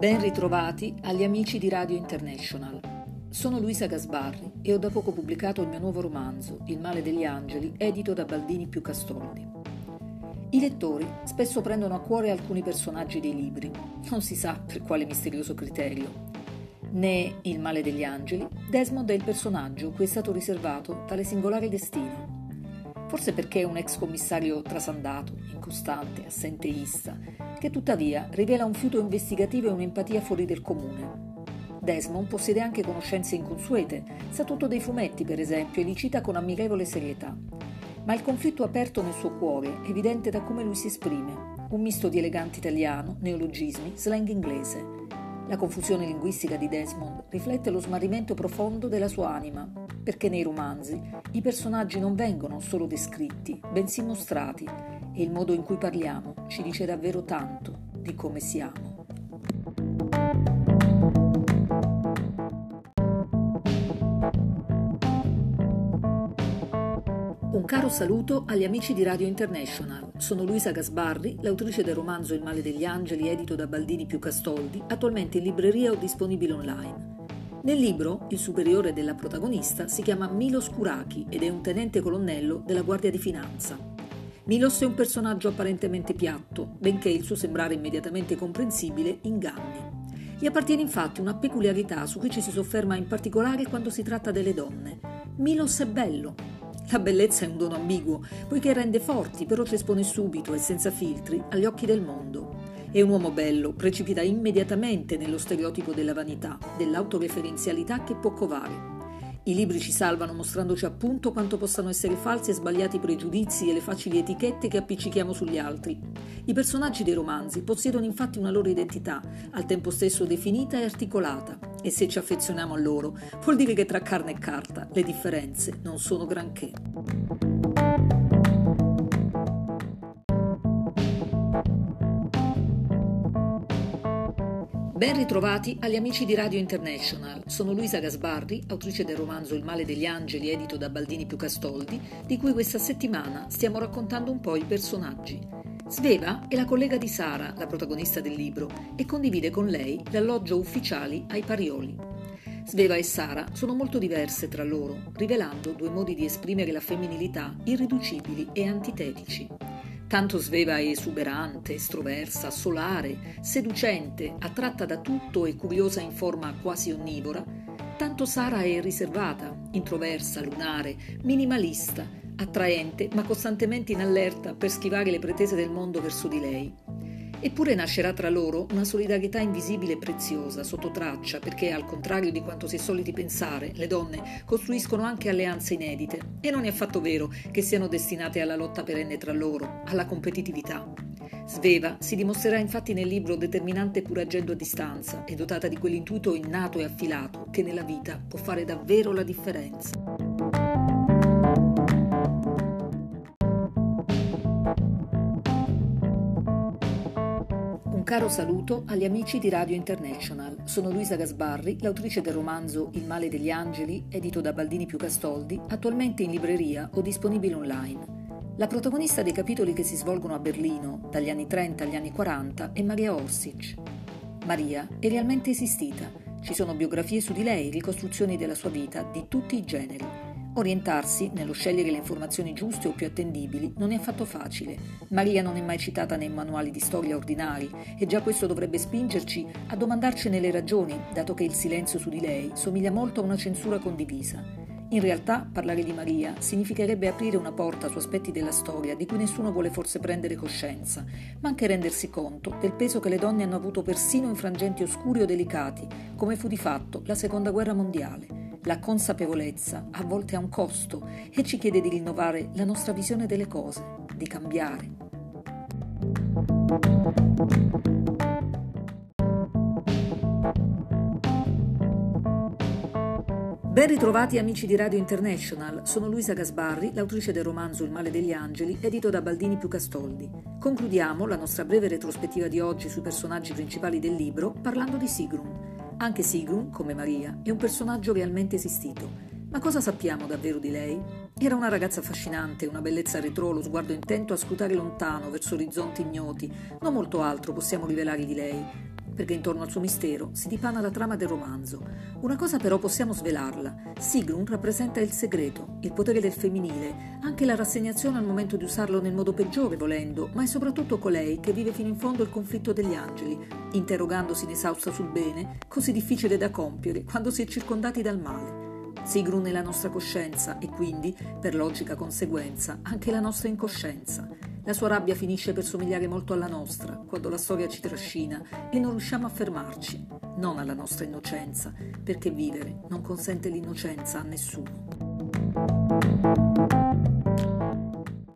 Ben ritrovati agli amici di Radio International. Sono Luisa Gasbarri e ho da poco pubblicato il mio nuovo romanzo, Il male degli angeli, edito da Baldini più Castoldi. I lettori spesso prendono a cuore alcuni personaggi dei libri, non si sa per quale misterioso criterio. Né Il male degli angeli, Desmond è il personaggio cui è stato riservato tale singolare destino. Forse perché è un ex commissario trasandato, incostante, assenteista, che tuttavia rivela un fiuto investigativo e un'empatia fuori del comune. Desmond possiede anche conoscenze inconsuete, sa tutto dei fumetti per esempio e li cita con ammirevole serietà. Ma il conflitto aperto nel suo cuore è evidente da come lui si esprime, un misto di elegante italiano, neologismi, slang inglese. La confusione linguistica di Desmond riflette lo smarrimento profondo della sua anima, perché nei romanzi i personaggi non vengono solo descritti, bensì mostrati, e il modo in cui parliamo ci dice davvero tanto di come siamo. Un caro saluto agli amici di Radio International. Sono Luisa Gasbarri, l'autrice del romanzo Il male degli angeli, edito da Baldini più Castoldi, attualmente in libreria o disponibile online. Nel libro, il superiore della protagonista si chiama Milos Kuraki ed è un tenente colonnello della Guardia di Finanza. Milos è un personaggio apparentemente piatto, benché il suo sembrare immediatamente comprensibile inganni. Gli appartiene infatti una peculiarità su cui ci si sofferma in particolare quando si tratta delle donne. Milos è bello, la bellezza è un dono ambiguo, poiché rende forti, però ci espone subito e senza filtri agli occhi del mondo. È un uomo bello, precipita immediatamente nello stereotipo della vanità, dell'autoreferenzialità che può covare. I libri ci salvano mostrandoci appunto quanto possano essere falsi e sbagliati i pregiudizi e le facili etichette che appiccichiamo sugli altri. I personaggi dei romanzi possiedono infatti una loro identità, al tempo stesso definita e articolata, e se ci affezioniamo a loro, vuol dire che tra carne e carta le differenze non sono granché. Ben ritrovati agli amici di Radio International. Sono Luisa Gasbarri, autrice del romanzo Il male degli angeli, edito da Baldini più Castoldi, di cui questa settimana stiamo raccontando un po' i personaggi. Sveva è la collega di Sara, la protagonista del libro, e condivide con lei l'alloggio ufficiali ai Parioli. Sveva e Sara sono molto diverse tra loro, rivelando due modi di esprimere la femminilità irriducibili e antitetici. Tanto Sveva è esuberante, estroversa, solare, seducente, attratta da tutto e curiosa in forma quasi onnivora, tanto Sara è riservata, introversa, lunare, minimalista, attraente ma costantemente in allerta per schivare le pretese del mondo verso di lei. Eppure nascerà tra loro una solidarietà invisibile e preziosa, sotto traccia, perché al contrario di quanto si è soliti pensare, le donne costruiscono anche alleanze inedite. E non è affatto vero che siano destinate alla lotta perenne tra loro, alla competitività. Sveva si dimostrerà infatti nel libro determinante pur agendo a distanza e dotata di quell'intuito innato e affilato che nella vita può fare davvero la differenza. Caro saluto agli amici di Radio International. Sono Luisa Gasbarri, l'autrice del romanzo Il male degli angeli, edito da Baldini più Castoldi, attualmente in libreria o disponibile online. La protagonista dei capitoli che si svolgono a Berlino, dagli anni 30 agli anni 40, è Maria Orsic. Maria è realmente esistita. Ci sono biografie su di lei, ricostruzioni della sua vita, di tutti i generi. Orientarsi, nello scegliere le informazioni giuste o più attendibili, non è affatto facile. Maria non è mai citata nei manuali di storia ordinari e già questo dovrebbe spingerci a domandarcene le ragioni, dato che il silenzio su di lei somiglia molto a una censura condivisa. In realtà, parlare di Maria significherebbe aprire una porta su aspetti della storia di cui nessuno vuole forse prendere coscienza, ma anche rendersi conto del peso che le donne hanno avuto persino in frangenti oscuri o delicati, come fu di fatto la Seconda Guerra Mondiale la consapevolezza a volte ha un costo e ci chiede di rinnovare la nostra visione delle cose, di cambiare. Ben ritrovati amici di Radio International, sono Luisa Gasbarri, l'autrice del romanzo Il male degli angeli, edito da Baldini più Castoldi. Concludiamo la nostra breve retrospettiva di oggi sui personaggi principali del libro parlando di Sigrun, anche Sigrun, come Maria, è un personaggio realmente esistito. Ma cosa sappiamo davvero di lei? Era una ragazza affascinante, una bellezza retro, lo sguardo intento a scrutare lontano verso orizzonti ignoti. Non molto altro possiamo rivelare di lei. Perché intorno al suo mistero si dipana la trama del romanzo. Una cosa però possiamo svelarla. Sigrun rappresenta il segreto, il potere del femminile, anche la rassegnazione al momento di usarlo nel modo peggiore volendo, ma è soprattutto colei che vive fino in fondo il conflitto degli angeli, interrogandosi inesausta sul bene, così difficile da compiere quando si è circondati dal male. Sigrun è la nostra coscienza e quindi, per logica conseguenza, anche la nostra incoscienza. La sua rabbia finisce per somigliare molto alla nostra, quando la storia ci trascina e non riusciamo a fermarci, non alla nostra innocenza, perché vivere non consente l'innocenza a nessuno.